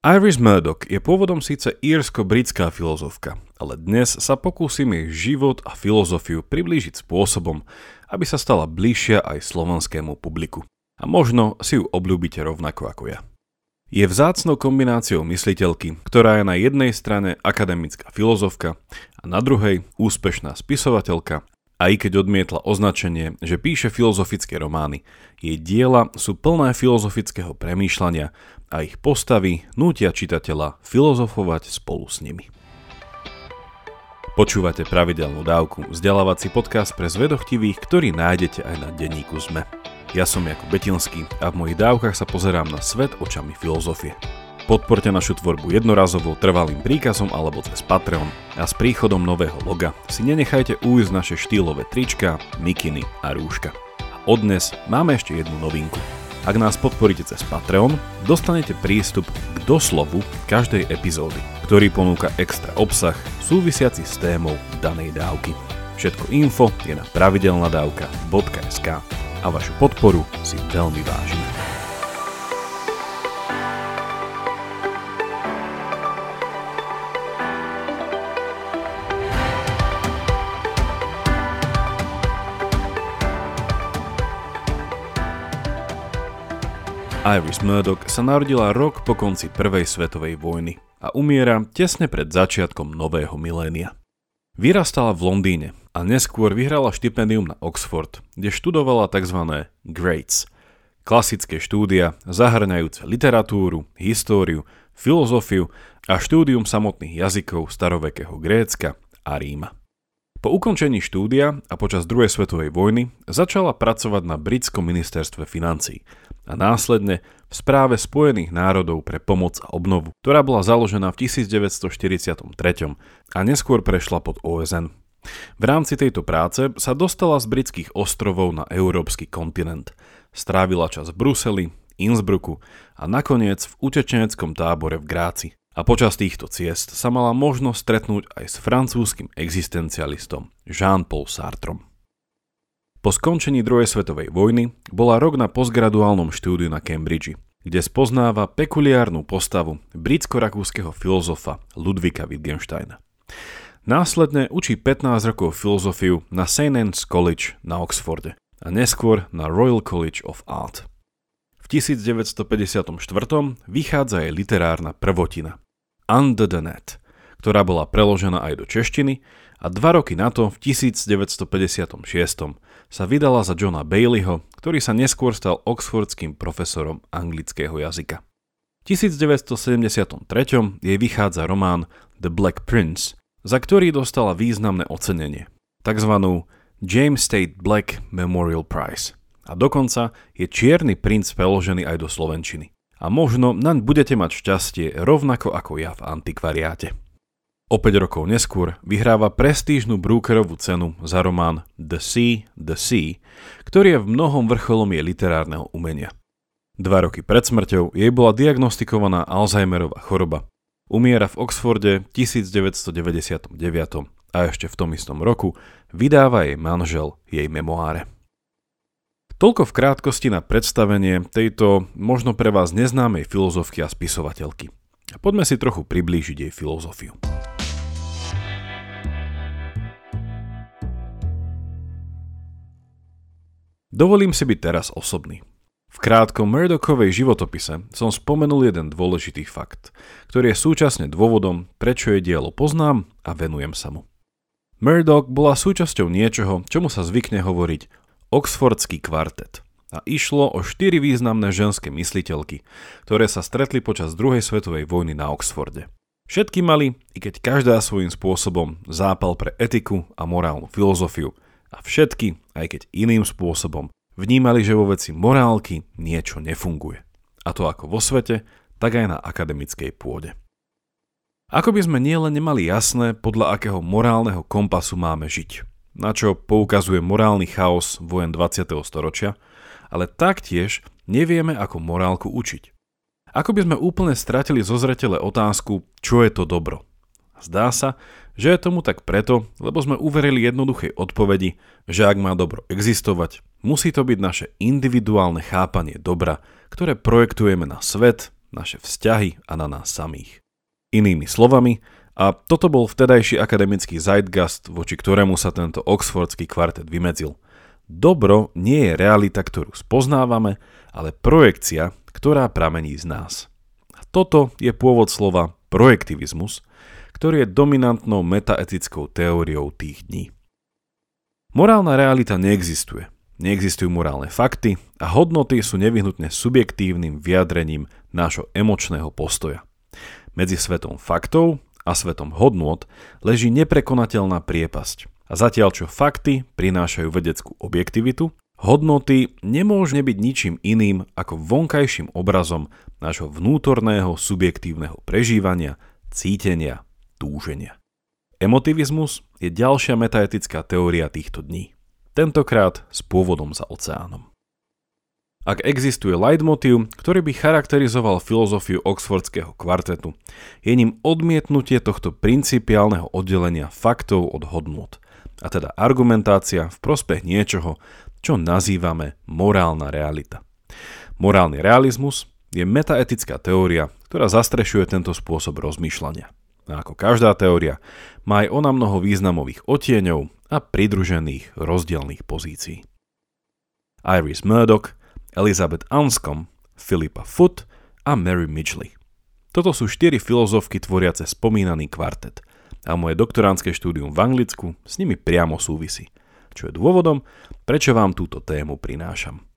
Iris Murdoch je pôvodom síce írsko-britská filozofka, ale dnes sa pokúsim jej život a filozofiu priblížiť spôsobom, aby sa stala bližšia aj slovanskému publiku. A možno si ju obľúbite rovnako ako ja. Je vzácnou kombináciou mysliteľky, ktorá je na jednej strane akademická filozofka a na druhej úspešná spisovateľka aj keď odmietla označenie, že píše filozofické romány, jej diela sú plné filozofického premýšľania a ich postavy nútia čitateľa filozofovať spolu s nimi. Počúvate pravidelnú dávku, vzdelávací podcast pre zvedochtivých, ktorý nájdete aj na denníku ZME. Ja som Jakub Betinský a v mojich dávkach sa pozerám na svet očami filozofie. Podporte našu tvorbu jednorazovo, trvalým príkazom alebo cez Patreon a s príchodom nového loga si nenechajte ujsť naše štýlové trička, mikiny a rúška. A odnes máme ešte jednu novinku. Ak nás podporíte cez Patreon, dostanete prístup k doslovu každej epizódy, ktorý ponúka extra obsah súvisiaci s témou danej dávky. Všetko info je na pravidelnadavka.sk a vašu podporu si veľmi vážime. Iris Murdoch sa narodila rok po konci Prvej svetovej vojny a umiera tesne pred začiatkom nového milénia. Vyrastala v Londýne a neskôr vyhrala štipendium na Oxford, kde študovala tzv. grades, klasické štúdia zahrňajúce literatúru, históriu, filozofiu a štúdium samotných jazykov starovekého Grécka a Ríma. Po ukončení štúdia a počas druhej svetovej vojny začala pracovať na britskom ministerstve financí a následne v správe Spojených národov pre pomoc a obnovu, ktorá bola založená v 1943 a neskôr prešla pod OSN. V rámci tejto práce sa dostala z britských ostrovov na európsky kontinent. Strávila čas v Bruseli, Innsbrucku a nakoniec v utečeneckom tábore v Gráci a počas týchto ciest sa mala možnosť stretnúť aj s francúzskym existencialistom Jean-Paul Sartrom. Po skončení druhej svetovej vojny bola rok na postgraduálnom štúdiu na Cambridge, kde spoznáva pekuliárnu postavu britsko-rakúskeho filozofa Ludvika Wittgensteina. Následne učí 15 rokov filozofiu na St. Anne's College na Oxforde a neskôr na Royal College of Art. 1954 vychádza jej literárna prvotina Under the Net, ktorá bola preložená aj do češtiny a dva roky na to, v 1956, sa vydala za Johna Baileyho, ktorý sa neskôr stal oxfordským profesorom anglického jazyka. V 1973 jej vychádza román The Black Prince, za ktorý dostala významné ocenenie, tzv. James State Black Memorial Prize a dokonca je Čierny princ preložený aj do slovenčiny. A možno naň budete mať šťastie rovnako ako ja v antikvariáte. O 5 rokov neskôr vyhráva prestížnu Brookerovú cenu za román The Sea, The Sea, ktorý je v mnohom vrcholom jej literárneho umenia. Dva roky pred smrťou jej bola diagnostikovaná Alzheimerová choroba. Umiera v Oxforde 1999 a ešte v tom istom roku vydáva jej manžel jej memoáre. Toľko v krátkosti na predstavenie tejto možno pre vás neznámej filozofky a spisovateľky. Poďme si trochu priblížiť jej filozofiu. Dovolím si byť teraz osobný. V krátkom Murdochovej životopise som spomenul jeden dôležitý fakt, ktorý je súčasne dôvodom, prečo je dielo poznám a venujem sa mu. Murdoch bola súčasťou niečoho, čomu sa zvykne hovoriť Oxfordský kvartet. A išlo o štyri významné ženské mysliteľky, ktoré sa stretli počas druhej svetovej vojny na Oxforde. Všetky mali, i keď každá svojím spôsobom, zápal pre etiku a morálnu filozofiu a všetky, aj keď iným spôsobom, vnímali, že vo veci morálky niečo nefunguje. A to ako vo svete, tak aj na akademickej pôde. Ako by sme nielen nemali jasné, podľa akého morálneho kompasu máme žiť na čo poukazuje morálny chaos vojen 20. storočia, ale taktiež nevieme, ako morálku učiť. Ako by sme úplne stratili zo zretele otázku, čo je to dobro. Zdá sa, že je tomu tak preto, lebo sme uverili jednoduchej odpovedi, že ak má dobro existovať, musí to byť naše individuálne chápanie dobra, ktoré projektujeme na svet, naše vzťahy a na nás samých. Inými slovami, a toto bol vtedajší akademický zeitgast, voči ktorému sa tento oxfordský kvartet vymedzil. Dobro nie je realita, ktorú spoznávame, ale projekcia, ktorá pramení z nás. Toto je pôvod slova projektivizmus, ktorý je dominantnou metaetickou teóriou tých dní. Morálna realita neexistuje. Neexistujú morálne fakty a hodnoty sú nevyhnutne subjektívnym vyjadrením nášho emočného postoja. Medzi svetom faktov a svetom hodnôt leží neprekonateľná priepasť. A zatiaľ čo fakty prinášajú vedeckú objektivitu, hodnoty nemôžu byť ničím iným ako vonkajším obrazom nášho vnútorného subjektívneho prežívania, cítenia, túženia. Emotivizmus je ďalšia metaetická teória týchto dní. Tentokrát s pôvodom za oceánom. Ak existuje leitmotiv, ktorý by charakterizoval filozofiu oxfordského kvartetu, je ním odmietnutie tohto principiálneho oddelenia faktov od hodnôt, a teda argumentácia v prospech niečoho, čo nazývame morálna realita. Morálny realizmus je metaetická teória, ktorá zastrešuje tento spôsob rozmýšľania. A ako každá teória, má aj ona mnoho významových otieňov a pridružených rozdielných pozícií. Iris Murdoch Elizabeth Anscombe, Philippa Foot a Mary Midgley. Toto sú štyri filozofky tvoriace spomínaný kvartet a moje doktoránske štúdium v Anglicku s nimi priamo súvisí, čo je dôvodom, prečo vám túto tému prinášam.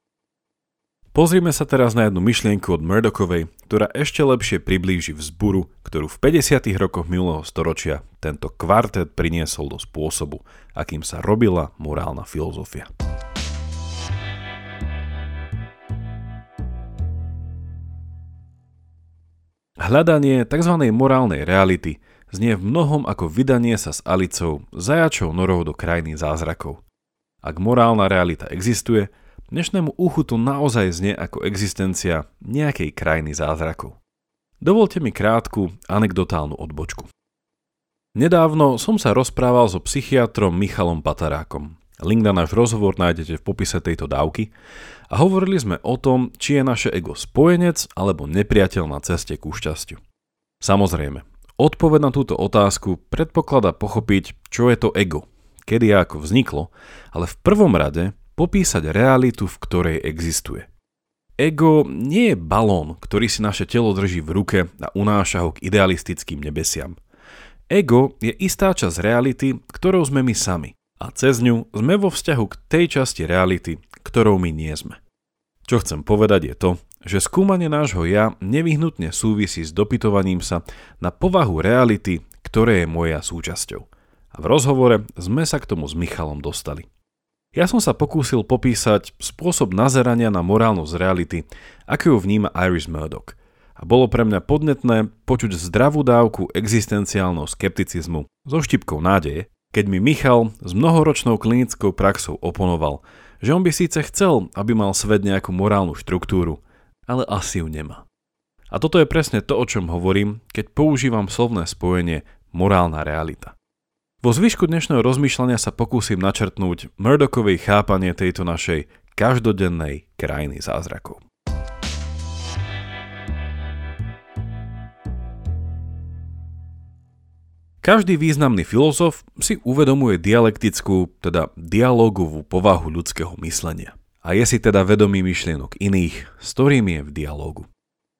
Pozrime sa teraz na jednu myšlienku od Murdochovej, ktorá ešte lepšie priblíži vzburu, ktorú v 50. rokoch minulého storočia tento kvartet priniesol do spôsobu, akým sa robila morálna filozofia. Hľadanie tzv. morálnej reality znie v mnohom ako vydanie sa s Alicou zajačou norou do krajiny zázrakov. Ak morálna realita existuje, dnešnému uchu to naozaj znie ako existencia nejakej krajiny zázrakov. Dovolte mi krátku anekdotálnu odbočku. Nedávno som sa rozprával so psychiatrom Michalom Patarákom. Link na náš rozhovor nájdete v popise tejto dávky a hovorili sme o tom, či je naše ego spojenec alebo nepriateľ na ceste ku šťastiu. Samozrejme, odpoveď na túto otázku predpokladá pochopiť, čo je to ego, kedy a ako vzniklo, ale v prvom rade popísať realitu, v ktorej existuje. Ego nie je balón, ktorý si naše telo drží v ruke a unáša ho k idealistickým nebesiam. Ego je istá časť reality, ktorou sme my sami a cez ňu sme vo vzťahu k tej časti reality, ktorou my nie sme. Čo chcem povedať je to, že skúmanie nášho ja nevyhnutne súvisí s dopytovaním sa na povahu reality, ktoré je moja súčasťou. A v rozhovore sme sa k tomu s Michalom dostali. Ja som sa pokúsil popísať spôsob nazerania na morálnosť reality, ako ju vníma Iris Murdoch. A bolo pre mňa podnetné počuť zdravú dávku existenciálneho skepticizmu so štipkou nádeje, keď mi Michal s mnohoročnou klinickou praxou oponoval, že on by síce chcel, aby mal svet nejakú morálnu štruktúru, ale asi ju nemá. A toto je presne to, o čom hovorím, keď používam slovné spojenie morálna realita. Vo zvyšku dnešného rozmýšľania sa pokúsim načrtnúť Murdochovej chápanie tejto našej každodennej krajiny zázrakov. Každý významný filozof si uvedomuje dialektickú, teda dialogovú povahu ľudského myslenia a je si teda vedomý myšlienok iných, s ktorými je v dialogu.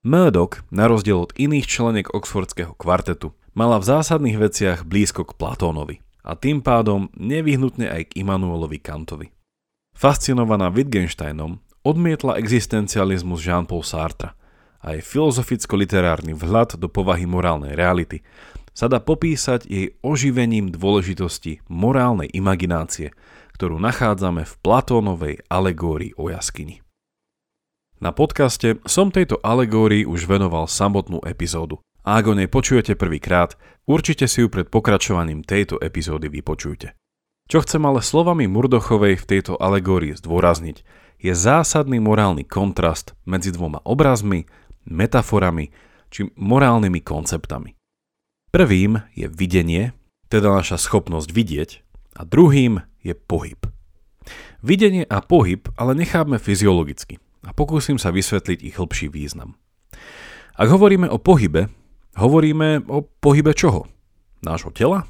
Murdoch, na rozdiel od iných členiek Oxfordského kvartetu, mala v zásadných veciach blízko k Platónovi a tým pádom nevyhnutne aj k Immanuelovi Kantovi. Fascinovaná Wittgensteinom, odmietla existencializmus Jean-Paul Sartre a aj filozoficko-literárny vhľad do povahy morálnej reality sa dá popísať jej oživením dôležitosti morálnej imaginácie, ktorú nachádzame v Platónovej alegórii o jaskyni. Na podcaste som tejto alegórii už venoval samotnú epizódu a ak o nej počujete prvýkrát, určite si ju pred pokračovaním tejto epizódy vypočujte. Čo chcem ale slovami Murdochovej v tejto alegórii zdôrazniť, je zásadný morálny kontrast medzi dvoma obrazmi, metaforami či morálnymi konceptami. Prvým je videnie, teda naša schopnosť vidieť, a druhým je pohyb. Videnie a pohyb ale nechápme fyziologicky a pokúsim sa vysvetliť ich hĺbší význam. Ak hovoríme o pohybe, hovoríme o pohybe čoho? Nášho tela?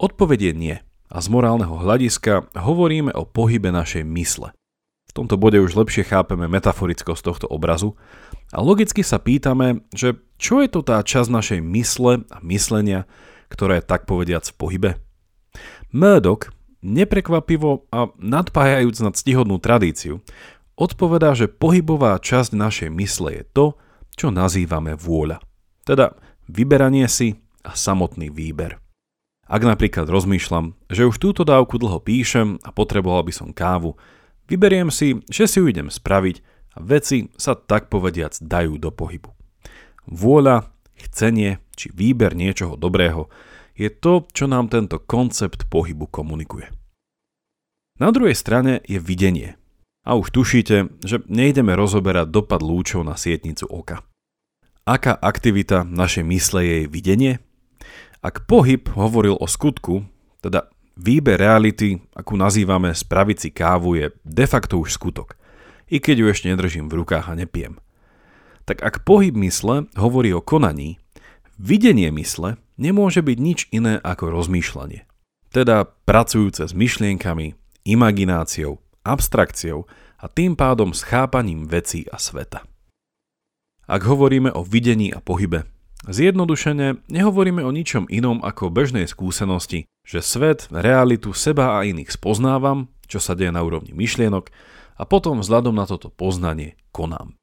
Odpovedie nie. A z morálneho hľadiska hovoríme o pohybe našej mysle. V tomto bode už lepšie chápeme metaforickosť tohto obrazu a logicky sa pýtame, že čo je to tá časť našej mysle a myslenia, ktorá je tak povediac v pohybe? Murdoch, neprekvapivo a nadpájajúc na ctihodnú tradíciu, odpovedá, že pohybová časť našej mysle je to, čo nazývame vôľa. Teda vyberanie si a samotný výber. Ak napríklad rozmýšľam, že už túto dávku dlho píšem a potreboval by som kávu, Vyberiem si, že si ju idem spraviť a veci sa tak povediac dajú do pohybu. Vôľa, chcenie či výber niečoho dobrého je to, čo nám tento koncept pohybu komunikuje. Na druhej strane je videnie. A už tušíte, že nejdeme rozoberať dopad lúčov na sietnicu oka. Aká aktivita našej mysle je jej videnie? Ak pohyb hovoril o skutku, teda Výber reality, akú nazývame spraviť si kávu, je de facto už skutok, i keď ju ešte nedržím v rukách a nepijem. Tak ak pohyb mysle hovorí o konaní, videnie mysle nemôže byť nič iné ako rozmýšľanie. Teda pracujúce s myšlienkami, imagináciou, abstrakciou a tým pádom s chápaním vecí a sveta. Ak hovoríme o videní a pohybe, Zjednodušene nehovoríme o ničom inom ako bežnej skúsenosti, že svet, realitu, seba a iných spoznávam, čo sa deje na úrovni myšlienok a potom vzhľadom na toto poznanie konám.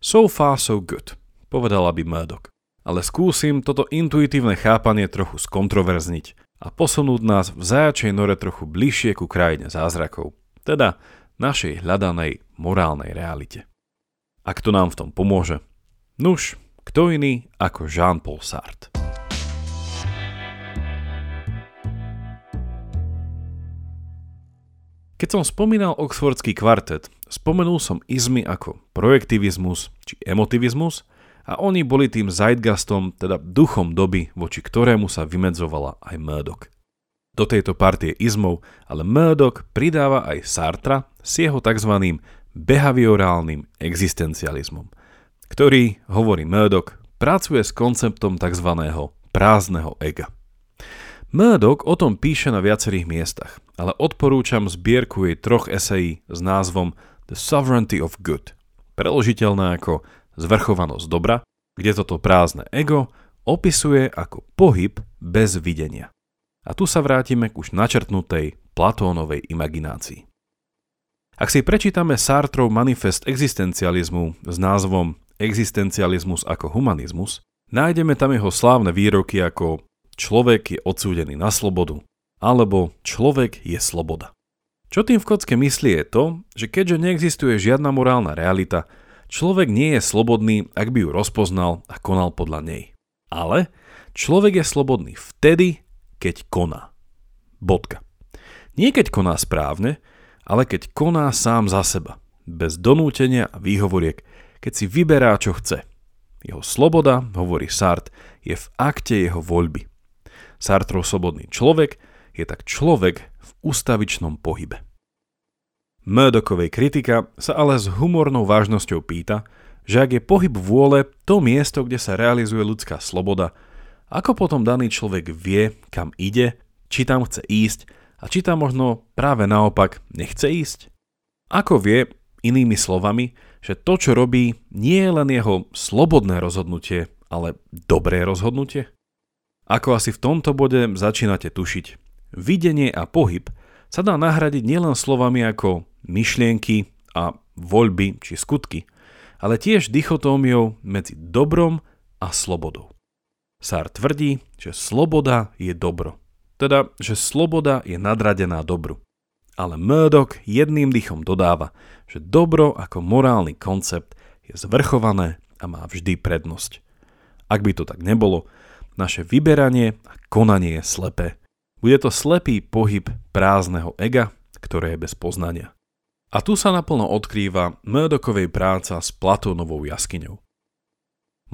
So far so good, povedala by Murdoch. Ale skúsim toto intuitívne chápanie trochu skontroverzniť a posunúť nás v zajačej nore trochu bližšie ku krajine zázrakov, teda našej hľadanej morálnej realite. Ak to nám v tom pomôže, nuž, kto iný ako Jean-Paul Sartre. Keď som spomínal Oxfordský kvartet, spomenul som izmy ako projektivizmus či emotivizmus a oni boli tým zeitgastom, teda duchom doby, voči ktorému sa vymedzovala aj Murdoch. Do tejto partie izmov ale Murdoch pridáva aj Sartra s jeho tzv. Behaviorálnym existencializmom – ktorý, hovorí Murdoch, pracuje s konceptom tzv. prázdneho ega. Murdoch o tom píše na viacerých miestach, ale odporúčam zbierku jej troch esejí s názvom The Sovereignty of Good, preložiteľné ako zvrchovanosť dobra, kde toto prázdne ego opisuje ako pohyb bez videnia. A tu sa vrátime k už načrtnutej Platónovej imaginácii. Ak si prečítame Sartrov manifest existencializmu s názvom existencializmus ako humanizmus, nájdeme tam jeho slávne výroky ako človek je odsúdený na slobodu alebo človek je sloboda. Čo tým v kocke myslí je to, že keďže neexistuje žiadna morálna realita, človek nie je slobodný, ak by ju rozpoznal a konal podľa nej. Ale človek je slobodný vtedy, keď koná. Bodka. Nie keď koná správne, ale keď koná sám za seba, bez donútenia a výhovoriek, keď si vyberá, čo chce. Jeho sloboda, hovorí Sart, je v akte jeho voľby. Sartrov slobodný človek je tak človek v ustavičnom pohybe. Murdochovej kritika sa ale s humornou vážnosťou pýta, že ak je pohyb vôle to miesto, kde sa realizuje ľudská sloboda, ako potom daný človek vie, kam ide, či tam chce ísť a či tam možno práve naopak nechce ísť? Ako vie, inými slovami, že to, čo robí, nie je len jeho slobodné rozhodnutie, ale dobré rozhodnutie? Ako asi v tomto bode začínate tušiť, videnie a pohyb sa dá nahradiť nielen slovami ako myšlienky a voľby či skutky, ale tiež dichotómiou medzi dobrom a slobodou. Sár tvrdí, že sloboda je dobro. Teda, že sloboda je nadradená dobru. Ale Murdoch jedným dýchom dodáva, že dobro ako morálny koncept je zvrchované a má vždy prednosť. Ak by to tak nebolo, naše vyberanie a konanie je slepé. Bude to slepý pohyb prázdneho ega, ktoré je bez poznania. A tu sa naplno odkrýva Murdochovej práca s Platónovou jaskyňou.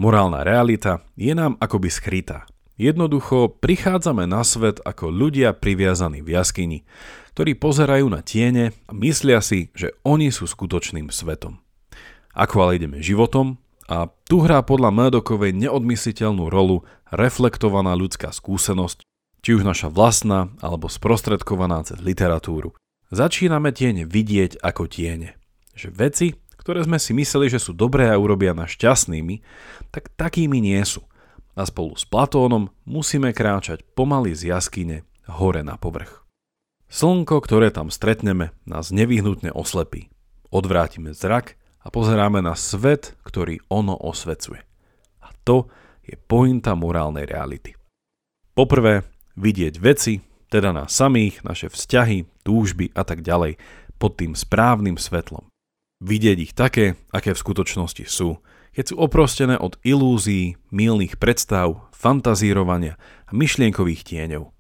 Morálna realita je nám akoby skrytá. Jednoducho prichádzame na svet ako ľudia priviazaní v jaskyni, ktorí pozerajú na tiene a myslia si, že oni sú skutočným svetom. Ako ale ideme životom a tu hrá podľa Murdokovej neodmysliteľnú rolu reflektovaná ľudská skúsenosť, či už naša vlastná alebo sprostredkovaná cez literatúru. Začíname tiene vidieť ako tiene. Že veci, ktoré sme si mysleli, že sú dobré a urobia nás šťastnými, tak takými nie sú. A spolu s Platónom musíme kráčať pomaly z jaskyne hore na povrch. Slnko, ktoré tam stretneme, nás nevyhnutne oslepí. Odvrátime zrak a pozeráme na svet, ktorý ono osvecuje. A to je pointa morálnej reality. Poprvé, vidieť veci, teda nás samých, naše vzťahy, túžby a tak ďalej, pod tým správnym svetlom. Vidieť ich také, aké v skutočnosti sú, keď sú oprostené od ilúzií, mylných predstav, fantazírovania a myšlienkových tieňov.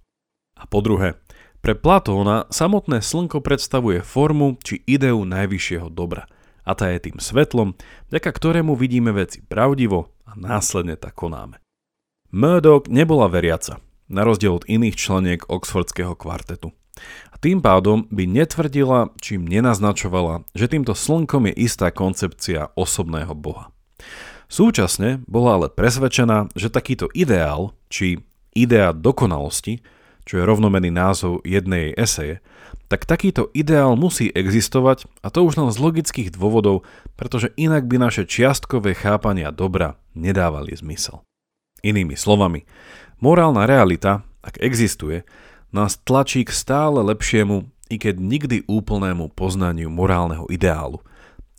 A po druhé, pre Platóna samotné slnko predstavuje formu či ideu najvyššieho dobra – a tá je tým svetlom, vďaka ktorému vidíme veci pravdivo a následne tak konáme. Murdoch nebola veriaca, na rozdiel od iných členiek Oxfordského kvartetu. A tým pádom by netvrdila, čím nenaznačovala, že týmto slnkom je istá koncepcia osobného boha. Súčasne bola ale presvedčená, že takýto ideál, či idea dokonalosti, čo je rovnomený názov jednej eseje, tak takýto ideál musí existovať a to už len z logických dôvodov, pretože inak by naše čiastkové chápania dobra nedávali zmysel. Inými slovami, morálna realita, ak existuje, nás tlačí k stále lepšiemu, i keď nikdy úplnému poznaniu morálneho ideálu,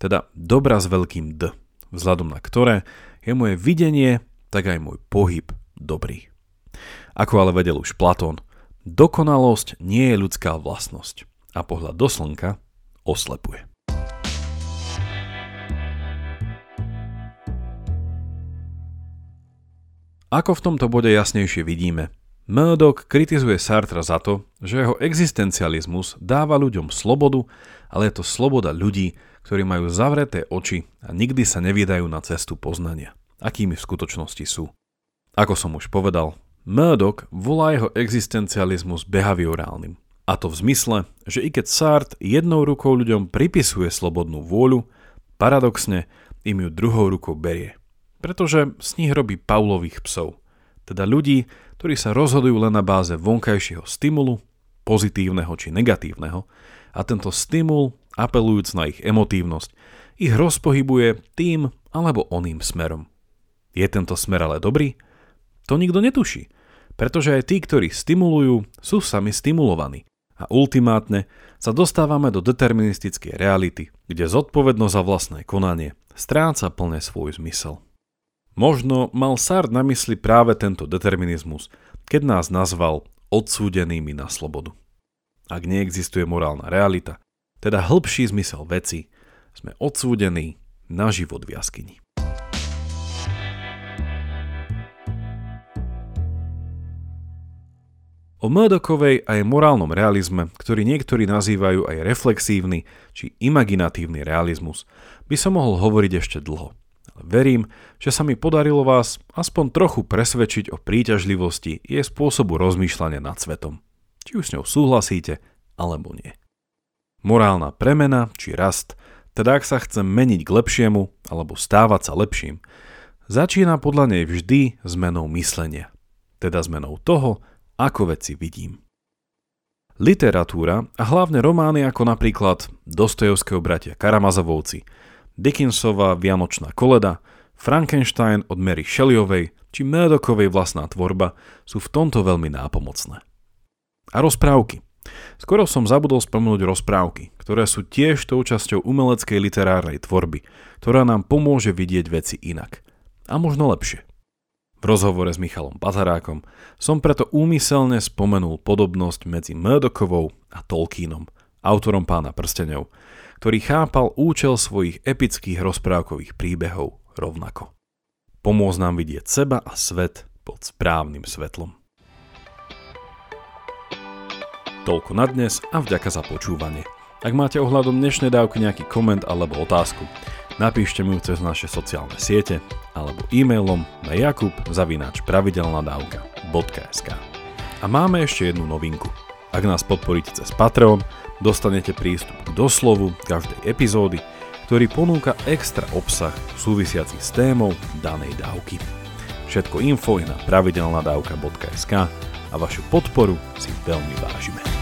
teda dobra s veľkým D, vzhľadom na ktoré je moje videnie, tak aj môj pohyb dobrý. Ako ale vedel už Platón, Dokonalosť nie je ľudská vlastnosť a pohľad do slnka oslepuje. Ako v tomto bode jasnejšie vidíme, Murdoch kritizuje Sartra za to, že jeho existencializmus dáva ľuďom slobodu, ale je to sloboda ľudí, ktorí majú zavreté oči a nikdy sa nevydajú na cestu poznania, akými v skutočnosti sú. Ako som už povedal, Murdoch volá jeho existencializmus behaviorálnym. A to v zmysle, že i keď Sartre jednou rukou ľuďom pripisuje slobodnú vôľu, paradoxne im ju druhou rukou berie. Pretože z nich robí Paulových psov. Teda ľudí, ktorí sa rozhodujú len na báze vonkajšieho stimulu, pozitívneho či negatívneho, a tento stimul, apelujúc na ich emotívnosť, ich rozpohybuje tým alebo oným smerom. Je tento smer ale dobrý? To nikto netuší, pretože aj tí, ktorí stimulujú, sú sami stimulovaní. A ultimátne sa dostávame do deterministickej reality, kde zodpovednosť za vlastné konanie stráca plne svoj zmysel. Možno mal Sard na mysli práve tento determinizmus, keď nás nazval odsúdenými na slobodu. Ak neexistuje morálna realita, teda hĺbší zmysel veci, sme odsúdení na život v jaskyni. O Murdochovej a jej morálnom realizme, ktorý niektorí nazývajú aj reflexívny či imaginatívny realizmus, by som mohol hovoriť ešte dlho. Verím, že sa mi podarilo vás aspoň trochu presvedčiť o príťažlivosti jej spôsobu rozmýšľania nad svetom. Či už s ňou súhlasíte, alebo nie. Morálna premena či rast, teda ak sa chcem meniť k lepšiemu alebo stávať sa lepším, začína podľa nej vždy zmenou myslenia. Teda zmenou toho, ako veci vidím. Literatúra a hlavne romány ako napríklad Dostojevského bratia Karamazovovci, Dickinsova Vianočná koleda, Frankenstein od Mary Shelleyovej či Murdochovej vlastná tvorba sú v tomto veľmi nápomocné. A rozprávky. Skoro som zabudol spomenúť rozprávky, ktoré sú tiež tou časťou umeleckej literárnej tvorby, ktorá nám pomôže vidieť veci inak. A možno lepšie. V rozhovore s Michalom Bazarákom som preto úmyselne spomenul podobnosť medzi Murdochovou a Tolkienom, autorom pána prstenov, ktorý chápal účel svojich epických rozprávkových príbehov rovnako. Pomôcť nám vidieť seba a svet pod správnym svetlom. Toľko na dnes a vďaka za počúvanie. Ak máte ohľadom dnešnej dávky nejaký koment alebo otázku, Napíšte mi ju cez naše sociálne siete alebo e-mailom na jakub.pravidelnadavka.sk A máme ešte jednu novinku. Ak nás podporíte cez Patreon, dostanete prístup k doslovu každej epizódy, ktorý ponúka extra obsah súvisiaci s témou danej dávky. Všetko info je na pravidelnadavka.sk a vašu podporu si veľmi vážime.